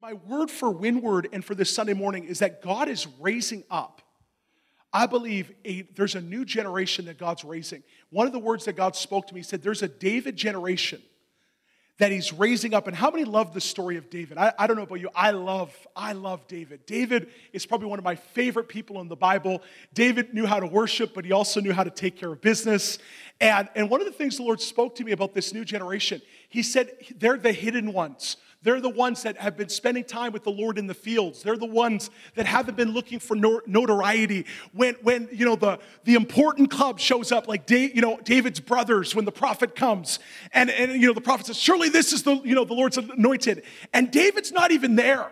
My word for Windward and for this Sunday morning is that God is raising up. I believe a, there's a new generation that God's raising. One of the words that God spoke to me said, There's a David generation that he's raising up. And how many love the story of David? I, I, don't know about you. I love, I love David. David is probably one of my favorite people in the Bible. David knew how to worship, but he also knew how to take care of business. And, and one of the things the Lord spoke to me about this new generation, he said, they're the hidden ones. They're the ones that have been spending time with the Lord in the fields. They're the ones that haven't been looking for notoriety. When, when you know, the, the important club shows up, like Dave, you know, David's brothers, when the prophet comes, and, and you know, the prophet says, Surely this is the, you know, the Lord's anointed. And David's not even there.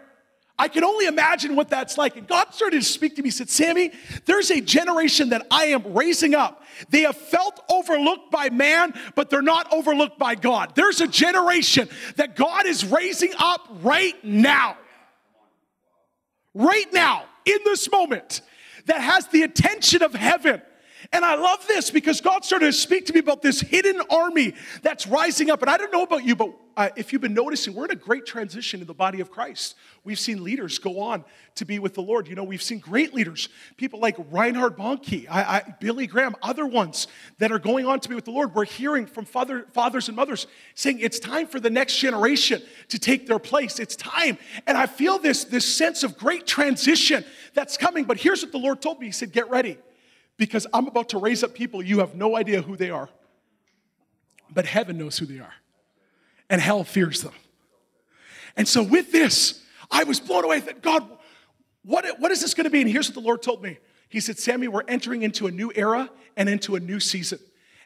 I can only imagine what that's like. And God started to speak to me. Said, Sammy, there's a generation that I am raising up. They have felt overlooked by man, but they're not overlooked by God. There's a generation that God is raising up right now. Right now, in this moment, that has the attention of heaven. And I love this because God started to speak to me about this hidden army that's rising up. And I don't know about you, but uh, if you've been noticing, we're in a great transition in the body of Christ. We've seen leaders go on to be with the Lord. You know, we've seen great leaders, people like Reinhard Bonnke, I, I, Billy Graham, other ones that are going on to be with the Lord. We're hearing from father, fathers and mothers saying it's time for the next generation to take their place. It's time. And I feel this, this sense of great transition that's coming. But here's what the Lord told me He said, Get ready, because I'm about to raise up people you have no idea who they are, but heaven knows who they are and hell fears them. And so, with this, I was blown away. That God, what, what is this going to be? And here's what the Lord told me He said, Sammy, we're entering into a new era and into a new season.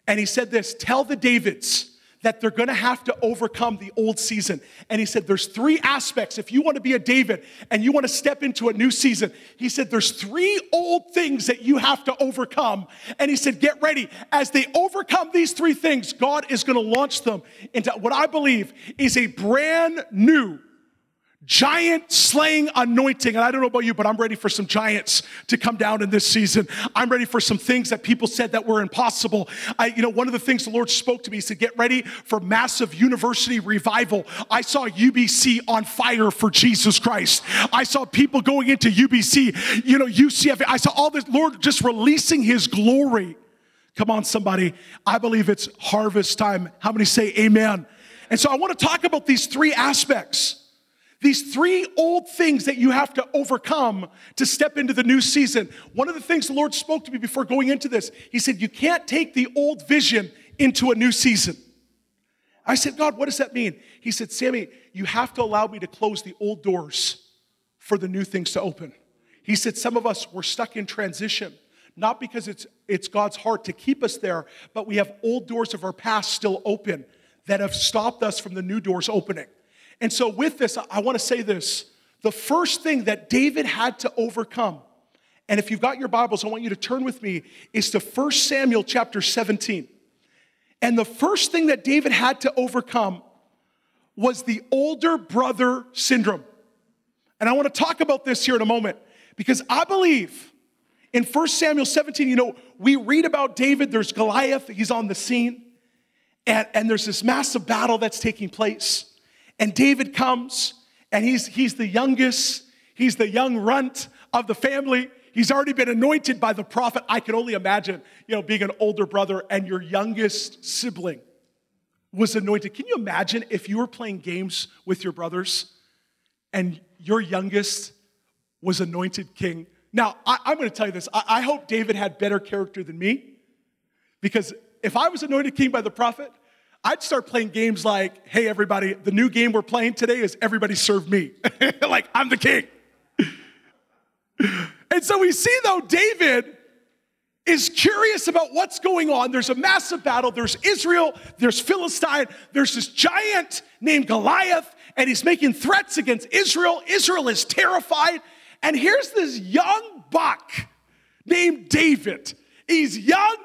And He said this Tell the Davids, that they're gonna have to overcome the old season. And he said, There's three aspects. If you wanna be a David and you wanna step into a new season, he said, There's three old things that you have to overcome. And he said, Get ready. As they overcome these three things, God is gonna launch them into what I believe is a brand new giant slaying anointing. And I don't know about you, but I'm ready for some giants to come down in this season. I'm ready for some things that people said that were impossible. I, you know, one of the things the Lord spoke to me, he said, get ready for massive university revival. I saw UBC on fire for Jesus Christ. I saw people going into UBC, you know, UCF. I saw all this, Lord just releasing his glory. Come on, somebody. I believe it's harvest time. How many say amen? And so I want to talk about these three aspects these three old things that you have to overcome to step into the new season. One of the things the Lord spoke to me before going into this, He said, You can't take the old vision into a new season. I said, God, what does that mean? He said, Sammy, you have to allow me to close the old doors for the new things to open. He said, Some of us, we're stuck in transition, not because it's, it's God's heart to keep us there, but we have old doors of our past still open that have stopped us from the new doors opening. And so, with this, I want to say this. The first thing that David had to overcome, and if you've got your Bibles, I want you to turn with me, is to 1 Samuel chapter 17. And the first thing that David had to overcome was the older brother syndrome. And I want to talk about this here in a moment because I believe in 1 Samuel 17, you know, we read about David, there's Goliath, he's on the scene, and, and there's this massive battle that's taking place. And David comes, and he's, he's the youngest, he's the young runt of the family. He's already been anointed by the prophet. I can only imagine, you know, being an older brother and your youngest sibling was anointed. Can you imagine if you were playing games with your brothers and your youngest was anointed king? Now, I, am going to tell you this. I, I hope David had better character than me because if I was anointed king by the prophet, I'd start playing games like, hey, everybody, the new game we're playing today is everybody serve me. like, I'm the king. and so we see, though, David is curious about what's going on. There's a massive battle. There's Israel, there's Philistine, there's this giant named Goliath, and he's making threats against Israel. Israel is terrified. And here's this young buck named David. He's young,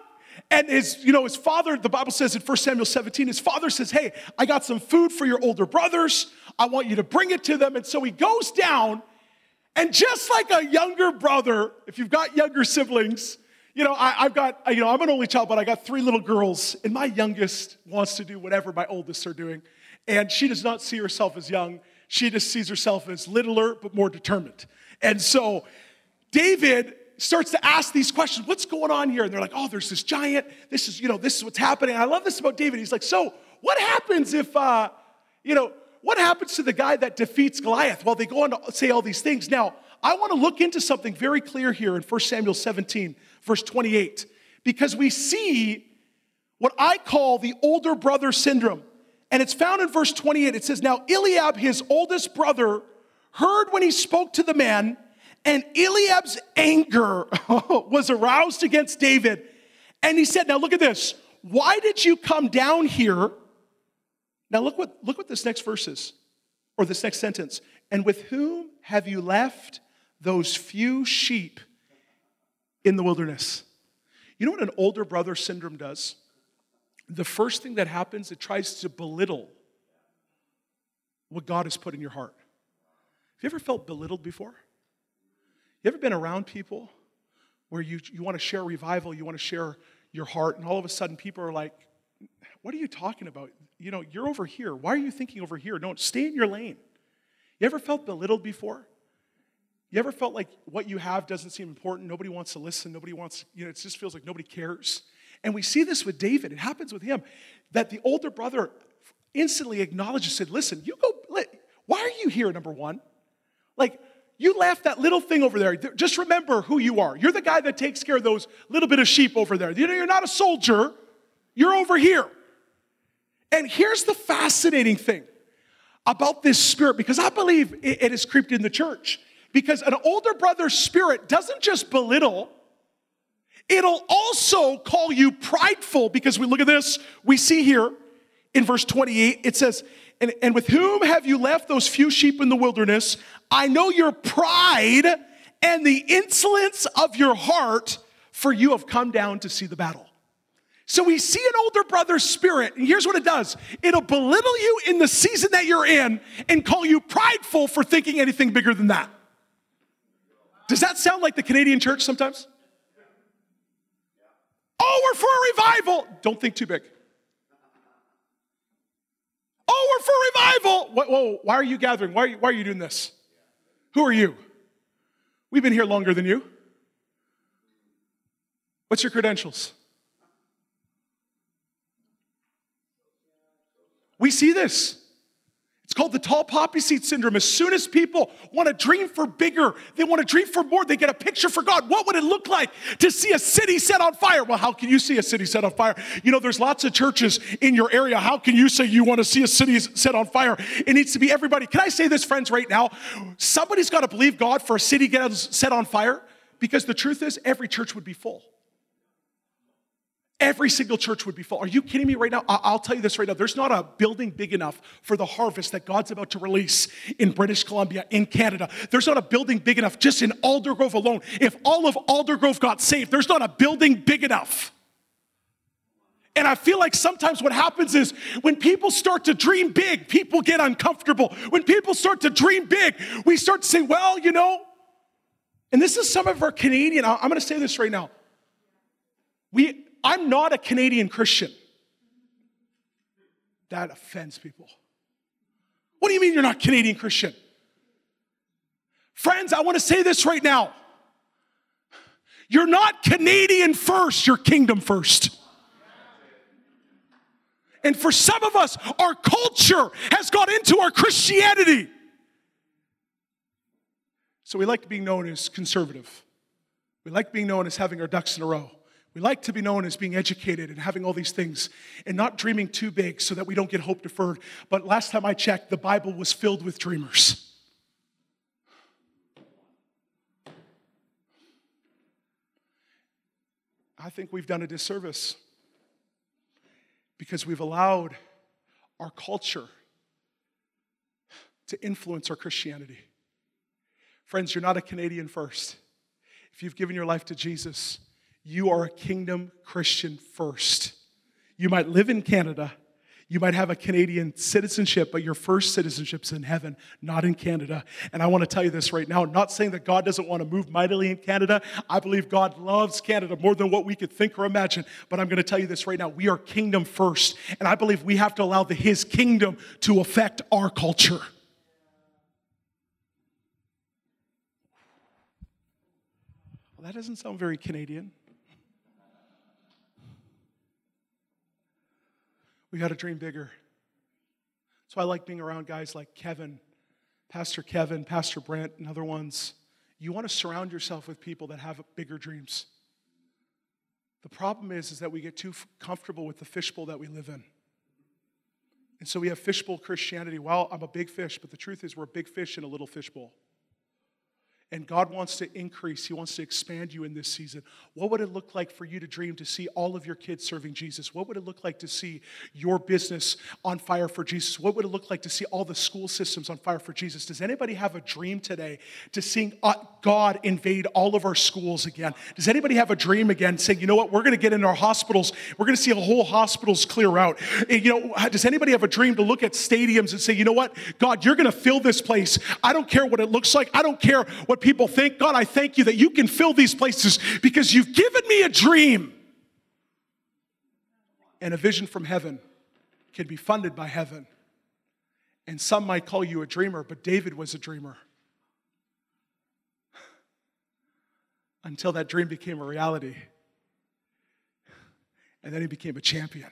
and his, you know, his father, the Bible says in 1 Samuel 17, his father says, Hey, I got some food for your older brothers. I want you to bring it to them. And so he goes down, and just like a younger brother, if you've got younger siblings, you know, I, have got, you know, I'm an only child, but I got three little girls, and my youngest wants to do whatever my oldest are doing. And she does not see herself as young. She just sees herself as littler, but more determined. And so David starts to ask these questions what's going on here? And they're like oh there's this giant this is you know this is what's happening. I love this about david. He's like so what happens if uh you know what happens to the guy that defeats goliath well they go on to say all these things? Now i want to look into something very clear here in 1 samuel 17 verse 28 because we see what i call the older brother syndrome. And it's found in verse 28 it says now eliab his oldest brother heard when he spoke to the man and Eliab's anger was aroused against David. And he said, Now look at this. Why did you come down here? Now look what, look what this next verse is, or this next sentence. And with whom have you left those few sheep in the wilderness? You know what an older brother syndrome does? The first thing that happens, it tries to belittle what God has put in your heart. Have you ever felt belittled before? You ever been around people where you, you want to share revival, you want to share your heart, and all of a sudden people are like, What are you talking about? You know, you're over here. Why are you thinking over here? No, stay in your lane. You ever felt belittled before? You ever felt like what you have doesn't seem important? Nobody wants to listen. Nobody wants, you know, it just feels like nobody cares. And we see this with David. It happens with him that the older brother instantly acknowledges, said, Listen, you go, why are you here, number one? Like, you left that little thing over there. Just remember who you are. You're the guy that takes care of those little bit of sheep over there. You know, you're not a soldier, you're over here. And here's the fascinating thing about this spirit, because I believe it has creeped in the church. Because an older brother's spirit doesn't just belittle, it'll also call you prideful. Because we look at this, we see here in verse 28, it says, and, and with whom have you left those few sheep in the wilderness? I know your pride and the insolence of your heart, for you have come down to see the battle. So we see an older brother's spirit, and here's what it does it'll belittle you in the season that you're in and call you prideful for thinking anything bigger than that. Does that sound like the Canadian church sometimes? Oh, we're for a revival. Don't think too big. Oh, we're for revival. Whoa, whoa, why are you gathering? Why are you, why are you doing this? Who are you? We've been here longer than you. What's your credentials? We see this. Called the tall poppy seed syndrome. As soon as people want to dream for bigger, they want to dream for more, they get a picture for God. What would it look like to see a city set on fire? Well, how can you see a city set on fire? You know, there's lots of churches in your area. How can you say you want to see a city set on fire? It needs to be everybody. Can I say this, friends, right now? Somebody's got to believe God for a city get set on fire because the truth is, every church would be full. Every single church would be full. Are you kidding me right now? I'll tell you this right now. There's not a building big enough for the harvest that God's about to release in British Columbia, in Canada. There's not a building big enough just in Aldergrove alone. If all of Aldergrove got saved, there's not a building big enough. And I feel like sometimes what happens is when people start to dream big, people get uncomfortable. When people start to dream big, we start to say, well, you know, and this is some of our Canadian, I'm gonna say this right now. We, I'm not a Canadian Christian. That offends people. What do you mean you're not Canadian Christian? Friends, I want to say this right now. You're not Canadian first, you're kingdom first. And for some of us, our culture has got into our Christianity. So we like being known as conservative. We like being known as having our ducks in a row. We like to be known as being educated and having all these things and not dreaming too big so that we don't get hope deferred. But last time I checked, the Bible was filled with dreamers. I think we've done a disservice because we've allowed our culture to influence our Christianity. Friends, you're not a Canadian first. If you've given your life to Jesus, you are a kingdom Christian first. You might live in Canada, you might have a Canadian citizenship, but your first citizenship's in heaven, not in Canada. And I want to tell you this right now. I'm not saying that God doesn't want to move mightily in Canada. I believe God loves Canada more than what we could think or imagine. But I'm going to tell you this right now. We are kingdom first. And I believe we have to allow the, his kingdom to affect our culture. Well, that doesn't sound very Canadian. We got to dream bigger. So I like being around guys like Kevin, Pastor Kevin, Pastor Brent, and other ones. You want to surround yourself with people that have bigger dreams. The problem is, is that we get too comfortable with the fishbowl that we live in. And so we have fishbowl Christianity. Well, I'm a big fish, but the truth is, we're a big fish in a little fishbowl and God wants to increase, He wants to expand you in this season. What would it look like for you to dream to see all of your kids serving Jesus? What would it look like to see your business on fire for Jesus? What would it look like to see all the school systems on fire for Jesus? Does anybody have a dream today to see uh, God invade all of our schools again? Does anybody have a dream again saying, you know what, we're going to get in our hospitals, we're going to see a whole hospitals clear out? You know, does anybody have a dream to look at stadiums and say, you know what, God, you're going to fill this place. I don't care what it looks like, I don't care what what people think. God, I thank you that you can fill these places because you've given me a dream. And a vision from heaven can be funded by heaven. And some might call you a dreamer, but David was a dreamer. Until that dream became a reality. And then he became a champion.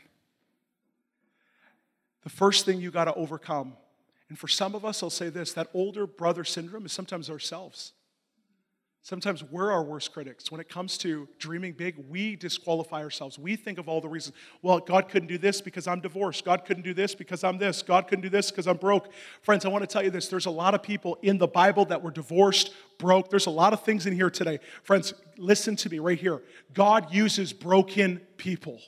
The first thing you got to overcome and for some of us, I'll say this that older brother syndrome is sometimes ourselves. Sometimes we're our worst critics. When it comes to dreaming big, we disqualify ourselves. We think of all the reasons. Well, God couldn't do this because I'm divorced. God couldn't do this because I'm this. God couldn't do this because I'm broke. Friends, I want to tell you this. There's a lot of people in the Bible that were divorced, broke. There's a lot of things in here today. Friends, listen to me right here. God uses broken people.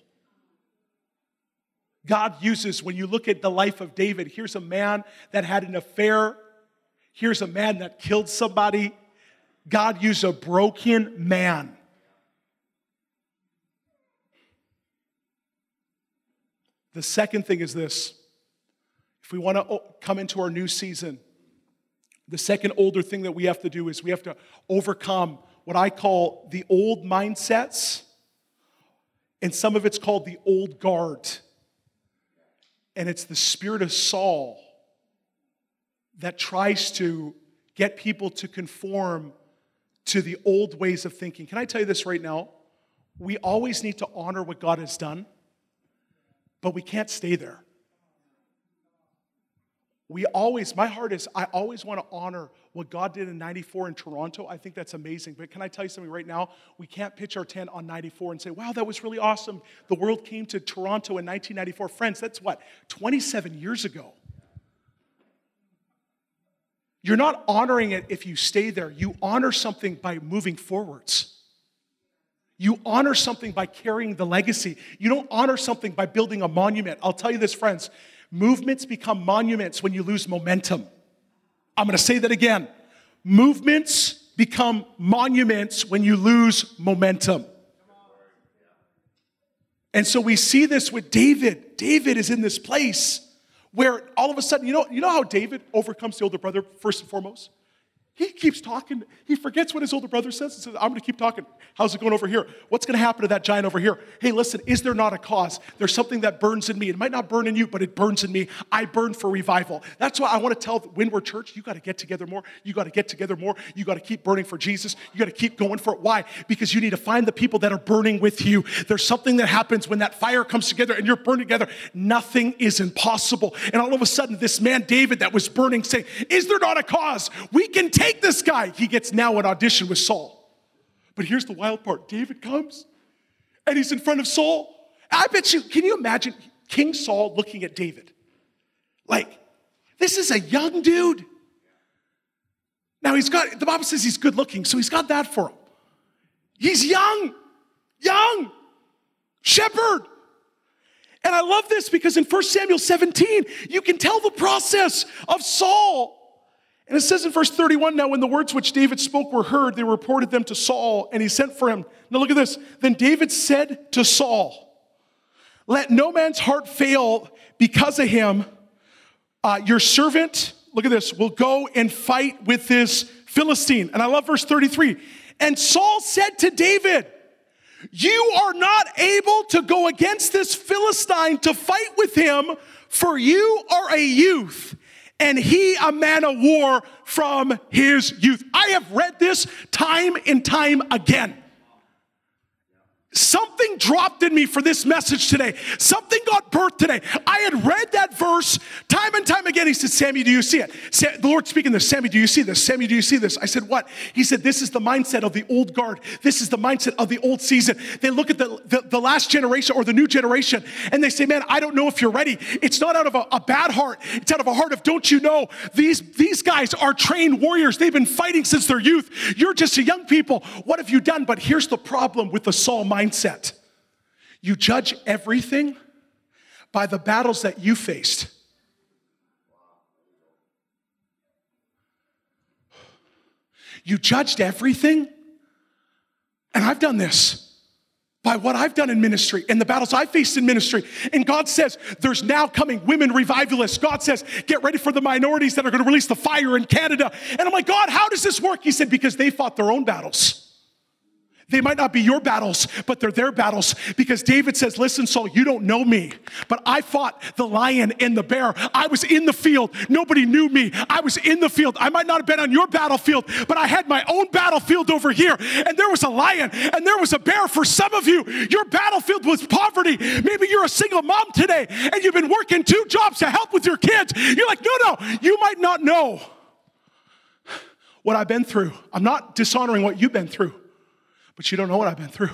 God uses, when you look at the life of David, here's a man that had an affair, here's a man that killed somebody. God used a broken man. The second thing is this if we want to come into our new season, the second older thing that we have to do is we have to overcome what I call the old mindsets, and some of it's called the old guard. And it's the spirit of Saul that tries to get people to conform to the old ways of thinking. Can I tell you this right now? We always need to honor what God has done, but we can't stay there we always, my heart is, I always want to honor what God did in 94 in Toronto. I think that's amazing. But can I tell you something right now? We can't pitch our tent on 94 and say, wow, that was really awesome. The world came to Toronto in 1994. Friends, that's what, 27 years ago. You're not honoring it if you stay there. You honor something by moving forwards. You honor something by carrying the legacy. You don't honor something by building a monument. I'll tell you this, friends Movements become monuments when you lose momentum. I'm going to say that again. Movements become monuments when you lose momentum. And so we see this with David. David is in this place where all of a sudden, you know, you know how David overcomes the older brother first and foremost? He keeps talking. He forgets what his older brother says and says, I'm going to keep talking. How's it going over here? What's going to happen to that giant over here? Hey, listen, is there not a cause? There's something that burns in me. It might not burn in you, but it burns in me. I burn for revival. That's why I want to tell Windward Church, you got to get together more. You got to get together more. You got to keep burning for Jesus. You got to keep going for it. Why? Because you need to find the people that are burning with you. There's something that happens when that fire comes together and you're burning together. Nothing is impossible. And all of a sudden, this man, David, that was burning, saying, Is there not a cause? We can take take this guy. He gets now an audition with Saul. But here's the wild part David comes and he's in front of Saul. I bet you, can you imagine King Saul looking at David? Like, this is a young dude. Now he's got, the Bible says he's good looking, so he's got that for him. He's young, young, shepherd. And I love this because in 1 Samuel 17, you can tell the process of Saul and it says in verse 31 now, when the words which David spoke were heard, they reported them to Saul, and he sent for him. Now look at this. Then David said to Saul, Let no man's heart fail because of him. Uh, your servant, look at this, will go and fight with this Philistine. And I love verse 33. And Saul said to David, You are not able to go against this Philistine to fight with him, for you are a youth and he a man of war from his youth. I have read this time and time again. Something dropped in me for this message today. Something got birthed today. I had read that verse time and time again. He said, Sammy, do you see it? the Lord speaking this, Sammy, do you see this? Sammy, do you see this? I said, What? He said, This is the mindset of the old guard. This is the mindset of the old season. They look at the, the, the last generation or the new generation and they say, Man, I don't know if you're ready. It's not out of a, a bad heart, it's out of a heart of, Don't you know? These, these guys are trained warriors. They've been fighting since their youth. You're just a young people. What have you done? But here's the problem with the Saul mindset mindset. You judge everything by the battles that you faced. You judged everything, and I've done this by what I've done in ministry and the battles I faced in ministry. And God says, there's now coming women revivalists. God says, get ready for the minorities that are going to release the fire in Canada. And I'm like, God, how does this work? He said, because they fought their own battles. They might not be your battles, but they're their battles because David says, Listen, Saul, you don't know me, but I fought the lion and the bear. I was in the field. Nobody knew me. I was in the field. I might not have been on your battlefield, but I had my own battlefield over here. And there was a lion and there was a bear. For some of you, your battlefield was poverty. Maybe you're a single mom today and you've been working two jobs to help with your kids. You're like, No, no, you might not know what I've been through. I'm not dishonoring what you've been through. But you don't know what I've been through.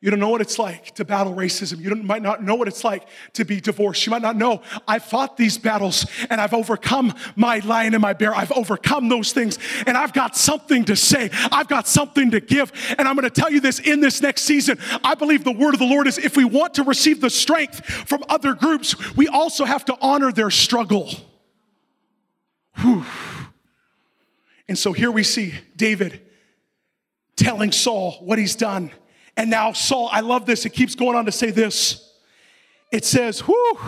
You don't know what it's like to battle racism. You might not know what it's like to be divorced. You might not know I fought these battles and I've overcome my lion and my bear. I've overcome those things and I've got something to say. I've got something to give. And I'm going to tell you this in this next season. I believe the word of the Lord is if we want to receive the strength from other groups, we also have to honor their struggle. Whew. And so here we see David telling Saul what he's done. And now, Saul, I love this. It keeps going on to say this. It says, whew.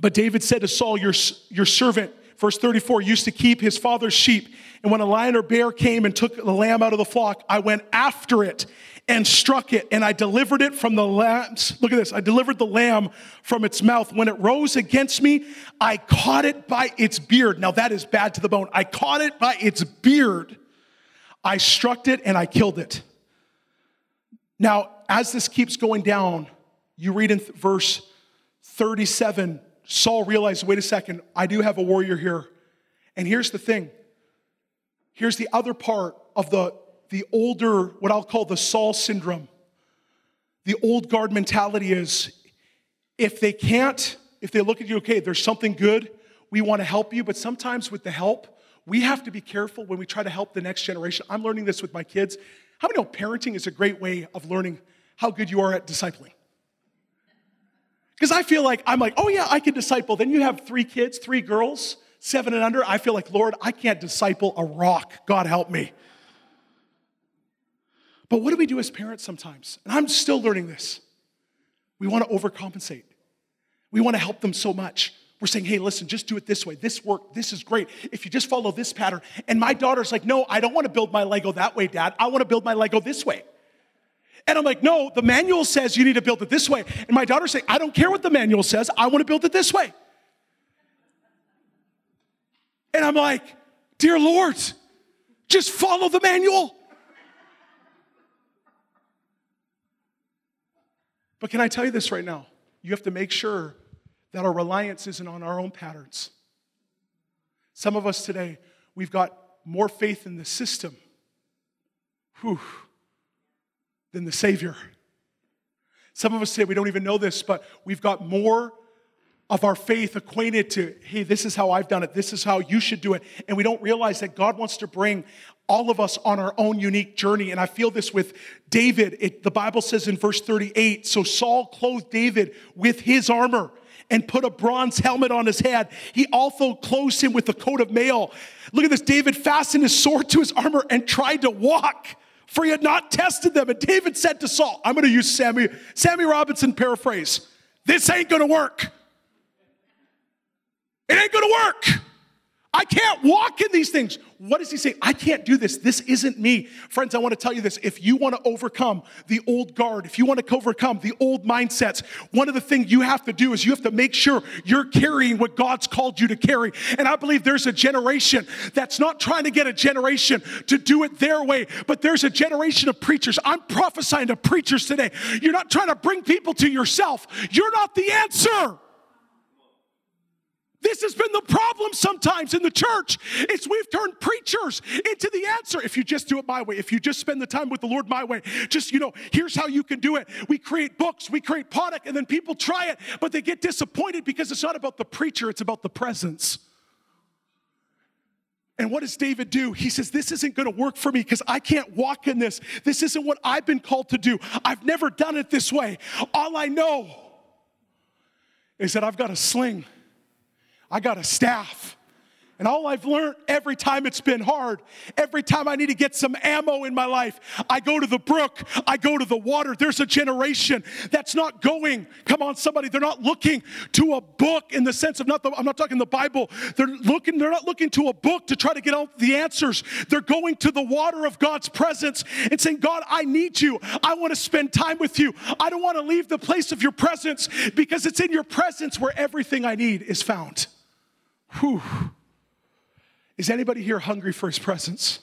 But David said to Saul, your, your servant, verse 34, used to keep his father's sheep. And when a lion or bear came and took the lamb out of the flock, I went after it and struck it, and I delivered it from the lambs. Look at this. I delivered the lamb from its mouth. When it rose against me, I caught it by its beard. Now that is bad to the bone. I caught it by its beard I struck it and I killed it. Now, as this keeps going down, you read in th- verse 37, Saul realized wait a second, I do have a warrior here. And here's the thing here's the other part of the, the older, what I'll call the Saul syndrome. The old guard mentality is if they can't, if they look at you, okay, there's something good, we want to help you, but sometimes with the help, we have to be careful when we try to help the next generation. I'm learning this with my kids. How many know parenting is a great way of learning how good you are at discipling? Because I feel like I'm like, oh yeah, I can disciple. Then you have three kids, three girls, seven and under. I feel like, Lord, I can't disciple a rock. God help me. But what do we do as parents sometimes? And I'm still learning this. We want to overcompensate. We want to help them so much. We're saying, hey, listen, just do it this way. This work, this is great. If you just follow this pattern. And my daughter's like, no, I don't want to build my Lego that way, Dad. I want to build my Lego this way. And I'm like, no, the manual says you need to build it this way. And my daughter's saying, I don't care what the manual says. I want to build it this way. And I'm like, dear Lord, just follow the manual. But can I tell you this right now? You have to make sure that our reliance isn't on our own patterns. Some of us today, we've got more faith in the system whew, than the Savior. Some of us today, we don't even know this, but we've got more of our faith acquainted to, hey, this is how I've done it, this is how you should do it. And we don't realize that God wants to bring all of us on our own unique journey. And I feel this with David. It, the Bible says in verse 38 so Saul clothed David with his armor and put a bronze helmet on his head. He also clothed him with a coat of mail. Look at this David fastened his sword to his armor and tried to walk, for he had not tested them. And David said to Saul, I'm going to use Sammy, Sammy Robinson paraphrase this ain't going to work. It ain't going to work. I can't walk in these things. What does he say? I can't do this. This isn't me. Friends, I want to tell you this. If you want to overcome the old guard, if you want to overcome the old mindsets, one of the things you have to do is you have to make sure you're carrying what God's called you to carry. And I believe there's a generation that's not trying to get a generation to do it their way, but there's a generation of preachers. I'm prophesying to preachers today. You're not trying to bring people to yourself, you're not the answer. This has been the problem sometimes in the church. It's we've turned preachers into the answer. If you just do it my way, if you just spend the time with the Lord my way, just you know, here's how you can do it. We create books, we create product, and then people try it, but they get disappointed because it's not about the preacher, it's about the presence. And what does David do? He says, This isn't gonna work for me because I can't walk in this. This isn't what I've been called to do. I've never done it this way. All I know is that I've got a sling I got a staff. And all I've learned every time it's been hard, every time I need to get some ammo in my life, I go to the brook, I go to the water. There's a generation that's not going, come on, somebody, they're not looking to a book in the sense of not the, I'm not talking the Bible. They're looking, they're not looking to a book to try to get out the answers. They're going to the water of God's presence and saying, God, I need you. I want to spend time with you. I don't want to leave the place of your presence because it's in your presence where everything I need is found. Whew. Is anybody here hungry for his presence?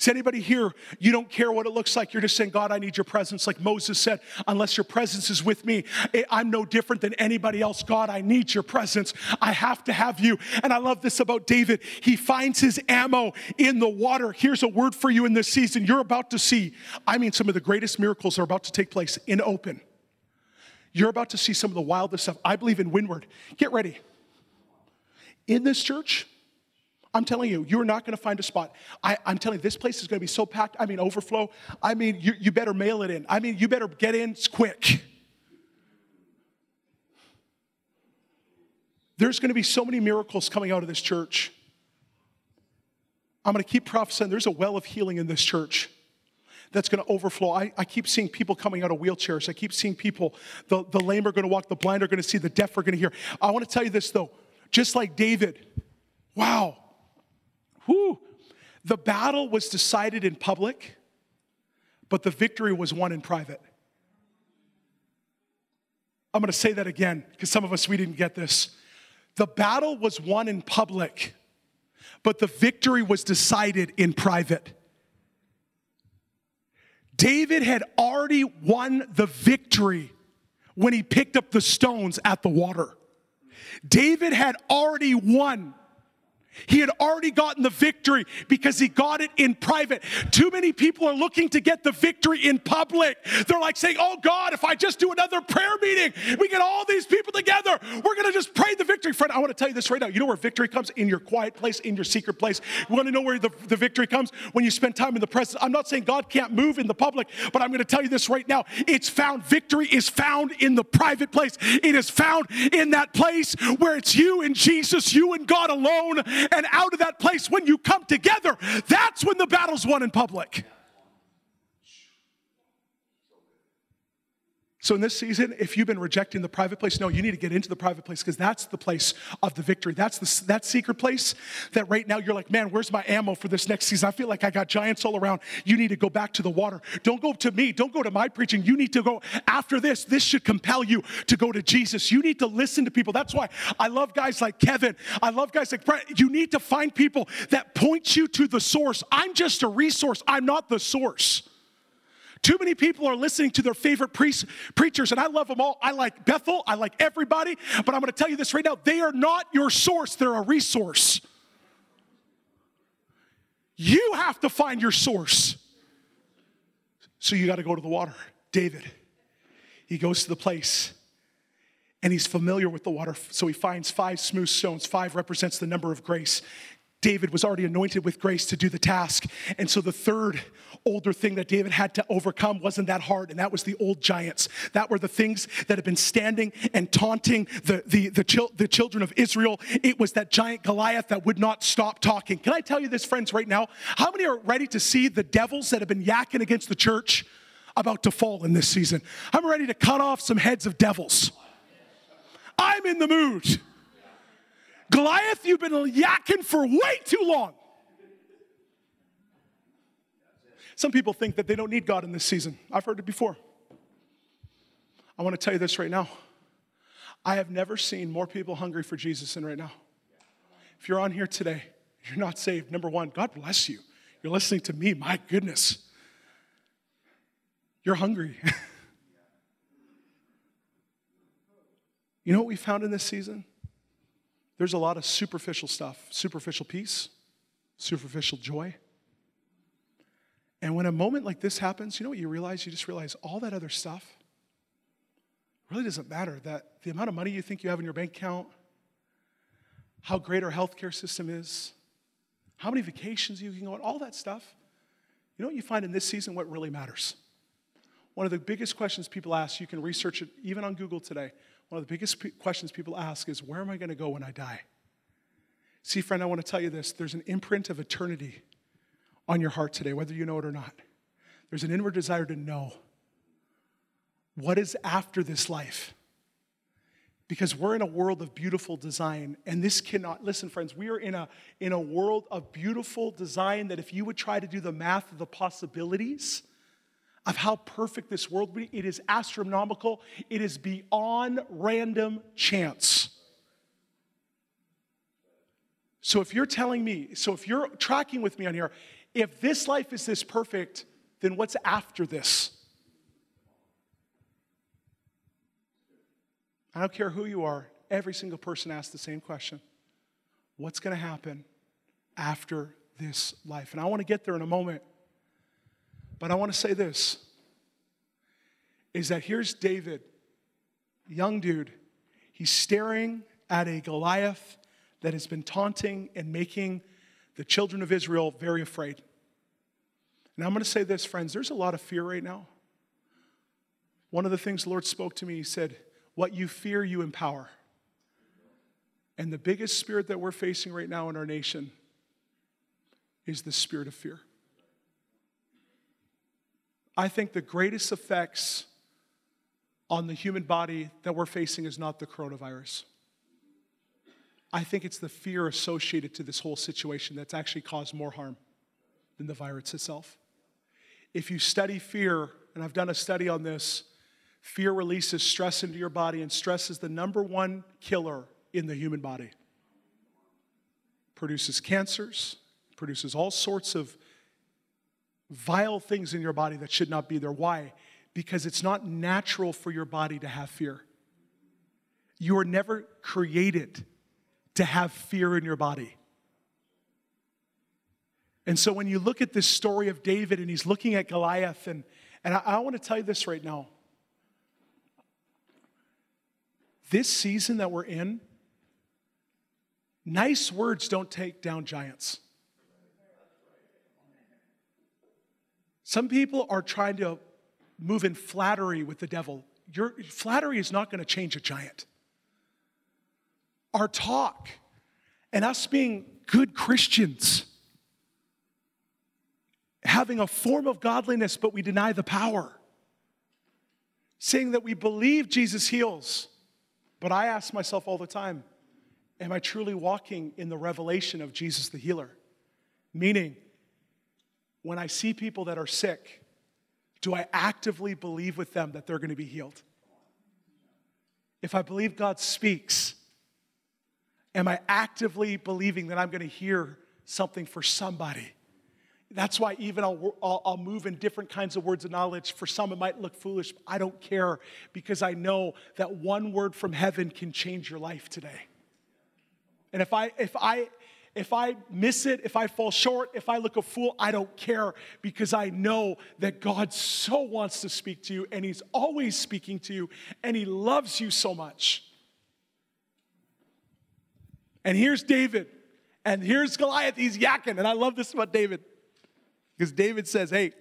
Is anybody here, you don't care what it looks like? You're just saying, God, I need your presence. Like Moses said, unless your presence is with me, eh, I'm no different than anybody else. God, I need your presence. I have to have you. And I love this about David. He finds his ammo in the water. Here's a word for you in this season. You're about to see, I mean, some of the greatest miracles are about to take place in open. You're about to see some of the wildest stuff. I believe in Windward. Get ready in this church, I'm telling you, you're not going to find a spot. I, am telling you, this place is going to be so packed. I mean, overflow. I mean, you, you better mail it in. I mean, you better get in quick. There's going to be so many miracles coming out of this church. I'm going to keep prophesying. There's a well of healing in this church that's going to overflow. I, I, keep seeing people coming out of wheelchairs. I keep seeing people, the, the lame are going to walk, the blind are going to see, the deaf are going to hear. I want to tell you this, though just like David. Wow. Whew. The battle was decided in public, but the victory was won in private. I'm going to say that again because some of us, we didn't get this. The battle was won in public, but the victory was decided in private. David had already won the victory when he picked up the stones at the water. David had already won he had already gotten the victory because he got it in private. Too many people are looking to get the victory in public. They're like saying, Oh God, if I just do another prayer meeting, we get all these people together, we're gonna just pray the victory. Friend, I wanna tell you this right now. You know where victory comes? In your quiet place, in your secret place. You wanna know where the, the victory comes? When you spend time in the presence. I'm not saying God can't move in the public, but I'm gonna tell you this right now. It's found, victory is found in the private place. It is found in that place where it's you and Jesus, you and God alone and out of that place when you come together, that's when the battle's won in public. So, in this season, if you've been rejecting the private place, no, you need to get into the private place because that's the place of the victory. That's the, that secret place that right now you're like, man, where's my ammo for this next season? I feel like I got giants all around. You need to go back to the water. Don't go to me. Don't go to my preaching. You need to go after this. This should compel you to go to Jesus. You need to listen to people. That's why I love guys like Kevin. I love guys like Brett. You need to find people that point you to the source. I'm just a resource, I'm not the source. Too many people are listening to their favorite pre- preachers, and I love them all. I like Bethel, I like everybody, but I'm gonna tell you this right now they are not your source, they're a resource. You have to find your source. So you gotta go to the water. David, he goes to the place and he's familiar with the water. So he finds five smooth stones. Five represents the number of grace. David was already anointed with grace to do the task. And so the third older thing that David had to overcome wasn't that hard, and that was the old giants. That were the things that had been standing and taunting the, the, the, chil- the children of Israel. It was that giant Goliath that would not stop talking. Can I tell you this, friends, right now? How many are ready to see the devils that have been yakking against the church about to fall in this season? I'm ready to cut off some heads of devils. I'm in the mood. Goliath, you've been yakking for way too long. Some people think that they don't need God in this season. I've heard it before. I want to tell you this right now. I have never seen more people hungry for Jesus than right now. If you're on here today, you're not saved, number one, God bless you. You're listening to me, my goodness. You're hungry. you know what we found in this season? There's a lot of superficial stuff superficial peace, superficial joy. And when a moment like this happens, you know what you realize? You just realize all that other stuff really doesn't matter. That the amount of money you think you have in your bank account, how great our healthcare system is, how many vacations you can go on, all that stuff. You know what you find in this season? What really matters? One of the biggest questions people ask, you can research it even on Google today. One of the biggest questions people ask is, Where am I going to go when I die? See, friend, I want to tell you this there's an imprint of eternity on your heart today, whether you know it or not. There's an inward desire to know what is after this life because we're in a world of beautiful design and this cannot listen friends we are in a in a world of beautiful design that if you would try to do the math of the possibilities of how perfect this world would be it is astronomical it is beyond random chance so if you're telling me so if you're tracking with me on here if this life is this perfect then what's after this I don't care who you are, every single person asks the same question What's going to happen after this life? And I want to get there in a moment. But I want to say this is that here's David, young dude. He's staring at a Goliath that has been taunting and making the children of Israel very afraid. And I'm going to say this, friends there's a lot of fear right now. One of the things the Lord spoke to me, He said, what you fear, you empower. And the biggest spirit that we're facing right now in our nation is the spirit of fear. I think the greatest effects on the human body that we're facing is not the coronavirus. I think it's the fear associated to this whole situation that's actually caused more harm than the virus itself. If you study fear, and I've done a study on this, Fear releases stress into your body, and stress is the number one killer in the human body. Produces cancers, produces all sorts of vile things in your body that should not be there. Why? Because it's not natural for your body to have fear. You are never created to have fear in your body. And so when you look at this story of David and he's looking at Goliath, and, and I, I want to tell you this right now. This season that we're in, nice words don't take down giants. Some people are trying to move in flattery with the devil. Your flattery is not going to change a giant. Our talk and us being good Christians, having a form of godliness, but we deny the power, saying that we believe Jesus heals, but I ask myself all the time Am I truly walking in the revelation of Jesus the healer? Meaning, when I see people that are sick, do I actively believe with them that they're going to be healed? If I believe God speaks, am I actively believing that I'm going to hear something for somebody? That's why even I'll, I'll, I'll, move in different kinds of words of knowledge. For some, it might look foolish. I don't care because I know that one word from heaven can change your life today. And if I, if I, if I miss it, if I fall short, if I look a fool, I don't care because I know that God so wants to speak to you and He's always speaking to you and He loves you so much. And here's David, and here's Goliath. He's yakking, and I love this about David. Because David says, hey,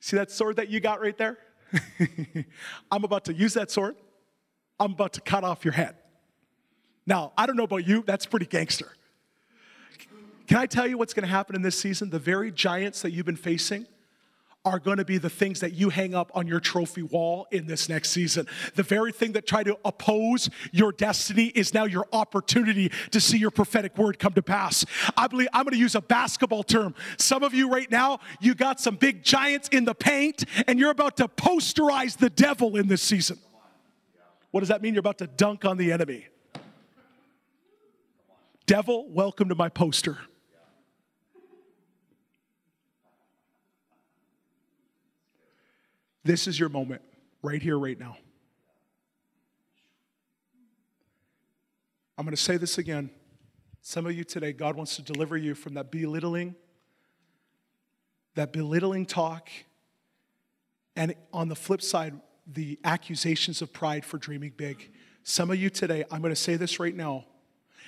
see that sword that you got right there? I'm about to use that sword. I'm about to cut off your head. Now, I don't know about you, that's pretty gangster. Can I tell you what's going to happen in this season? The very giants that you've been facing are going to be the things that you hang up on your trophy wall in this next season. The very thing that tried to oppose your destiny is now your opportunity to see your prophetic word come to pass. I believe I'm going to use a basketball term. Some of you right now, you got some big giants in the paint and you're about to posterize the devil in this season. What does that mean? You're about to dunk on the enemy. Devil, welcome to my poster. This is your moment, right here, right now. I'm going to say this again. Some of you today, God wants to deliver you from that belittling, that belittling talk, and on the flip side, the accusations of pride for dreaming big. Some of you today, I'm going to say this right now.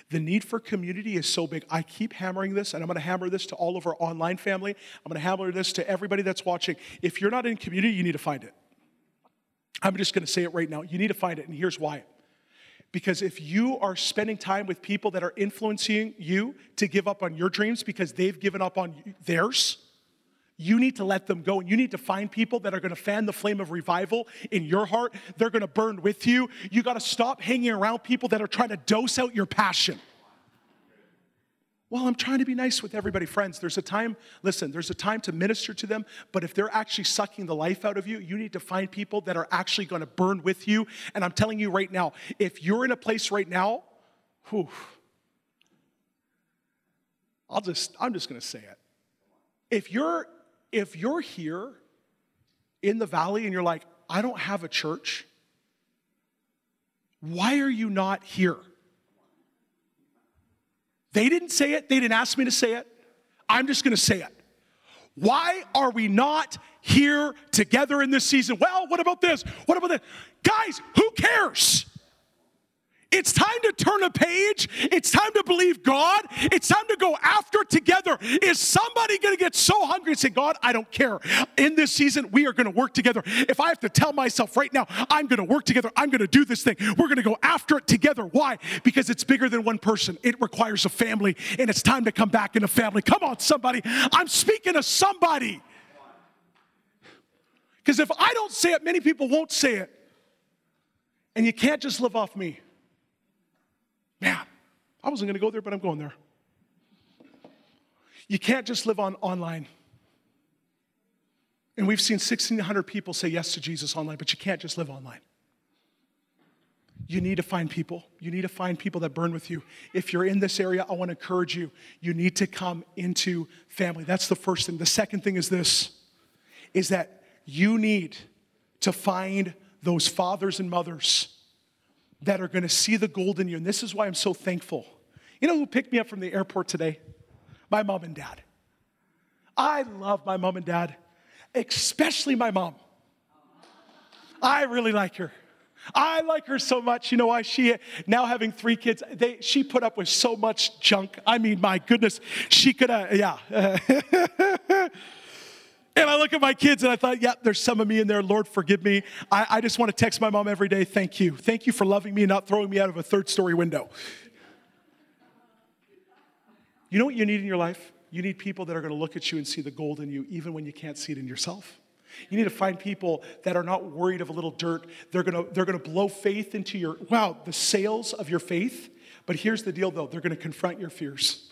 The need for community is so big. I keep hammering this, and I'm to hammer this to all of our online family. I'm to hammer this to everybody that's watching. If you're not in community, you need to find it. I'm just to say it right now. You need to find it, and here's why. Because if you are spending time with people that are influencing you to give up on your dreams because they've given up on theirs, you need to let them go and you need to find people that are going to fan the flame of revival in your heart. They're going to burn with you. You got to stop hanging around people that are trying to dose out your passion. Well, I'm trying to be nice with everybody, friends. There's a time, listen, there's a time to minister to them, but if they're actually sucking the life out of you, you need to find people that are actually going to burn with you. And I'm telling you right now, if you're in a place right now, whew, I'll just, I'm just going to say it. If you're if you're here in the valley and you're like, I don't have a church, why are you not here? They didn't say it, they didn't ask me to say it. I'm just gonna say it. Why are we not here together in this season? Well, what about this? What about this? Guys, who cares? It's time to turn a page. It's time to believe God. It's time to go after together. Is somebody going to get so hungry and say, God, I don't care. In this season, we are going to work together. If I have to tell myself right now, I'm going to work together, I'm going to do this thing, we're going to go after it together. Why? Because it's bigger than one person, it requires a family, and it's time to come back in a family. Come on, somebody. I'm speaking to somebody. Because if I don't say it, many people won't say it. And you can't just live off me. Man, I wasn't going to go there, but I'm going there. You can't just live on online. And we've seen 1,600 people say yes to Jesus online, but you can't just live online. You need to find people. You need to find people that burn with you. If you're in this area, I want to encourage you. You need to come into family. That's the first thing. The second thing is this is that you need to find those fathers and mothers that are going to see the gold in you. And this is why I'm so thankful. You know who picked me up from the airport today? My mom and dad. I love my mom and dad, especially my mom. I really like her. I like her so much. You know why? She, now having three kids, they, she put up with so much junk. I mean, my goodness, she could have, yeah. And I look at my kids and I thought, yeah, there's some of me in there. Lord, forgive me. I, I just want to text my mom every day, thank you. Thank you for loving me and not throwing me out of a third story window. You know what you need in your life? You need people that are going to look at you and see the gold in you, even when you can't see it in yourself. You need to find people that are not worried of a little dirt. They're going to, they're going to blow faith into your, wow, the sails of your faith. But here's the deal though they're going to confront your fears.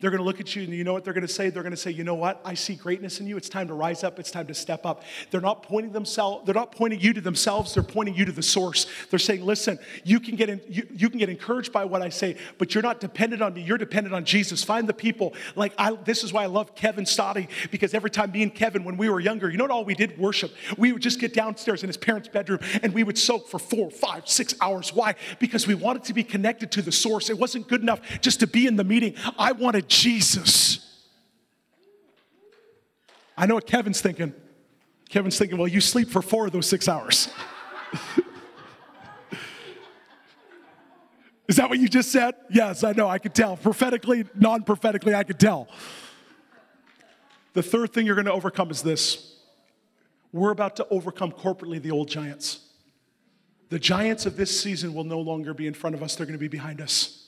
They're going to look at you and you know what they're going to say? They're going to say, "You know what? I see greatness in you. It's time to rise up. It's time to step up." They're not pointing themselves they're not pointing you to themselves. They're pointing you to the source. They're saying, "Listen, you can get in, you, you can get encouraged by what I say, but you're not dependent on me. You're dependent on Jesus. Find the people like I this is why I love Kevin Stoddy because every time me and Kevin when we were younger, you know what all we did worship? We would just get downstairs in his parents' bedroom and we would soak for four, five, six hours. Why? Because we wanted to be connected to the source. It wasn't good enough just to be in the meeting. I wanted Jesus. I know what Kevin's thinking. Kevin's thinking, well, you sleep for four of those six hours. Is that what you just said? Yes, I know, I could tell. Prophetically, non prophetically, I could tell. The third thing you're going to overcome is this we're about to overcome corporately the old giants. The giants of this season will no longer be in front of us, they're going to be behind us.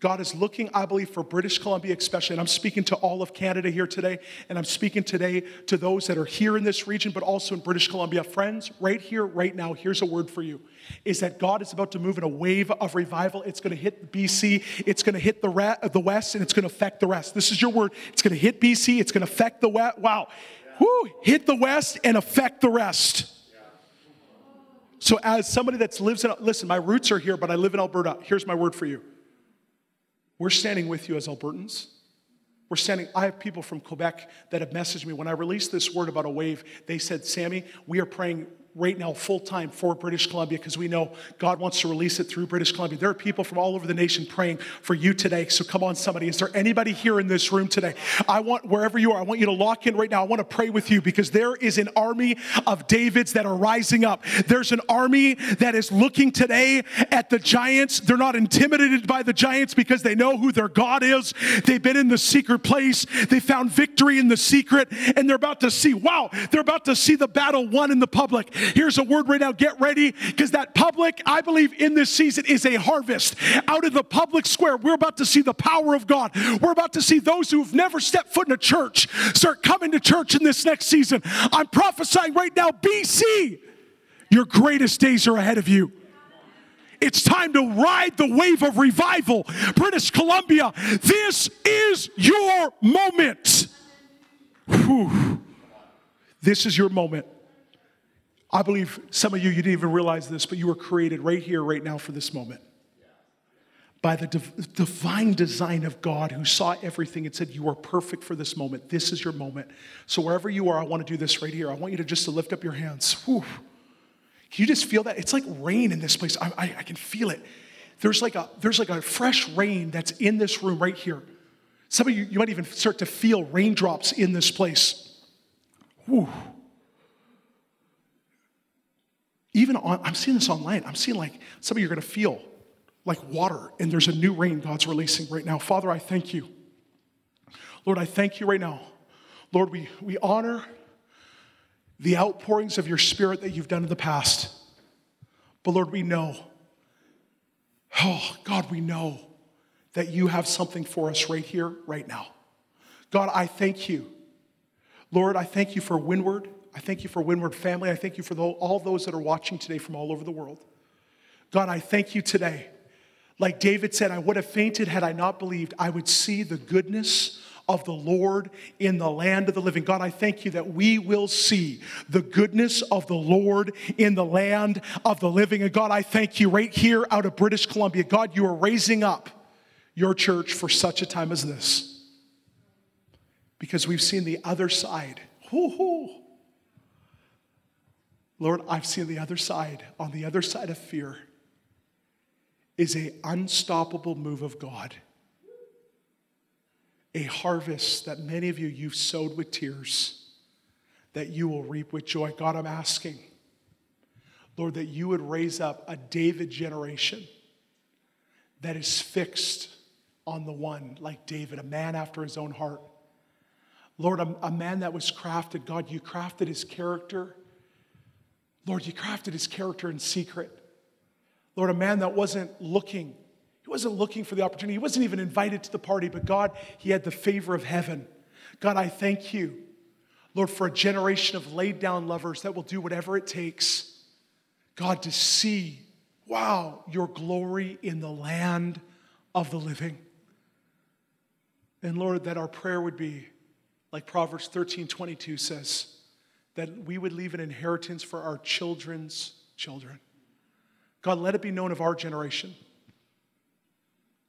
God is looking, I believe, for British Columbia especially. And I'm speaking to all of Canada here today. And I'm speaking today to those that are here in this region, but also in British Columbia. Friends, right here, right now, here's a word for you is that God is about to move in a wave of revival. It's going to hit BC, it's going to hit the, the West, and it's going to affect the rest. This is your word. It's going to hit BC, it's going to affect the West. Wow. Woo, hit the West and affect the rest. So, as somebody that lives in, listen, my roots are here, but I live in Alberta. Here's my word for you we're standing with you as Albertans. We're standing, I have people from Quebec that have messaged me. When I released this word about a wave, they said, Sammy, we are praying right now full time for British Columbia because we know God wants to release it through British Columbia. There are people from all over the nation praying for you today. So come on, somebody. Is there anybody here in this room today? I want, wherever you are, I want you to lock in right now. I want to pray with you because there is an army of Davids that are rising up. There's an army that is looking today at the giants. They're not intimidated by the giants because they know who their God is. They've been in the secret place, they found victory in the secret, and they're about to see, wow, they're about to see the battle won in the public. Here's a word right now get ready because that public, I believe, in this season is a harvest. Out of the public square, we're about to see the power of God. We're about to see those who've never stepped foot in a church start coming to church in this next season. I'm prophesying right now, BC, your greatest days are ahead of you. It's time to ride the wave of revival. British Columbia, this is your moment. Whew. This is your moment. I believe some of you, you didn't even realize this, but you were created right here, right now for this moment. By the div- divine design of God who saw everything and said, You are perfect for this moment. This is your moment. So wherever you are, I want to do this right here. I want you to just to lift up your hands. Whew. Can you just feel that? It's like rain in this place. I, I, I can feel it. There's like, a, there's like a fresh rain that's in this room right here. Some of you, you might even start to feel raindrops in this place. Whew. Even on, I'm seeing this online. I'm seeing like some of you are going to feel like water, and there's a new rain God's releasing right now. Father, I thank you. Lord, I thank you right now. Lord, we, we honor the outpourings of your spirit that you've done in the past. But Lord, we know, oh, God, we know that you have something for us right here, right now. God, I thank you. Lord, I thank you for Windward. I thank you for Windward family. I thank you for the, all those that are watching today from all over the world. God, I thank you today. Like David said, I would have fainted had I not believed I would see the goodness of the Lord in the land of the living. God, I thank you that we will see the goodness of the Lord in the land of the living. And God, I thank you right here out of British Columbia. God, you are raising up your church for such a time as this. Because we've seen the other side. Hoo-hoo. Lord, I've seen the other side. On the other side of fear is a unstoppable move of God. A harvest that many of you you've sowed with tears that you will reap with joy. God, I'm asking, Lord, that you would raise up a David generation that is fixed on the one like David, a man after his own heart. Lord, a, a man that was crafted, God, you crafted his character Lord, you crafted his character in secret. Lord, a man that wasn't looking, he wasn't looking for the opportunity. He wasn't even invited to the party, but God, he had the favor of heaven. God, I thank you, Lord, for a generation of laid down lovers that will do whatever it takes, God, to see, wow, your glory in the land of the living. And Lord, that our prayer would be like Proverbs 13 22 says, that we would leave an inheritance for our children's children. God, let it be known of our generation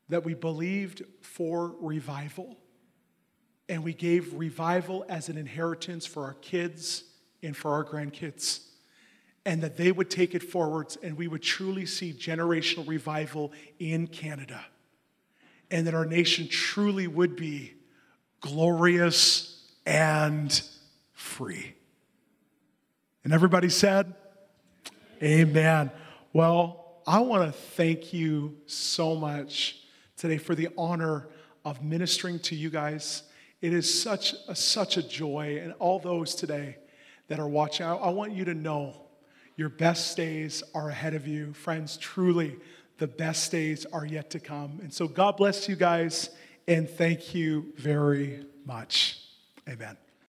that we believed for revival and we gave revival as an inheritance for our kids and for our grandkids. And that they would take it forwards and we would truly see generational revival in Canada. And that our nation truly would be glorious and free. And everybody said, Amen. Well, I want to thank you so much today for the honor of ministering to you guys. It is such a, such a joy. And all those today that are watching, I, I want you to know your best days are ahead of you. Friends, truly, the best days are yet to come. And so, God bless you guys, and thank you very much. Amen.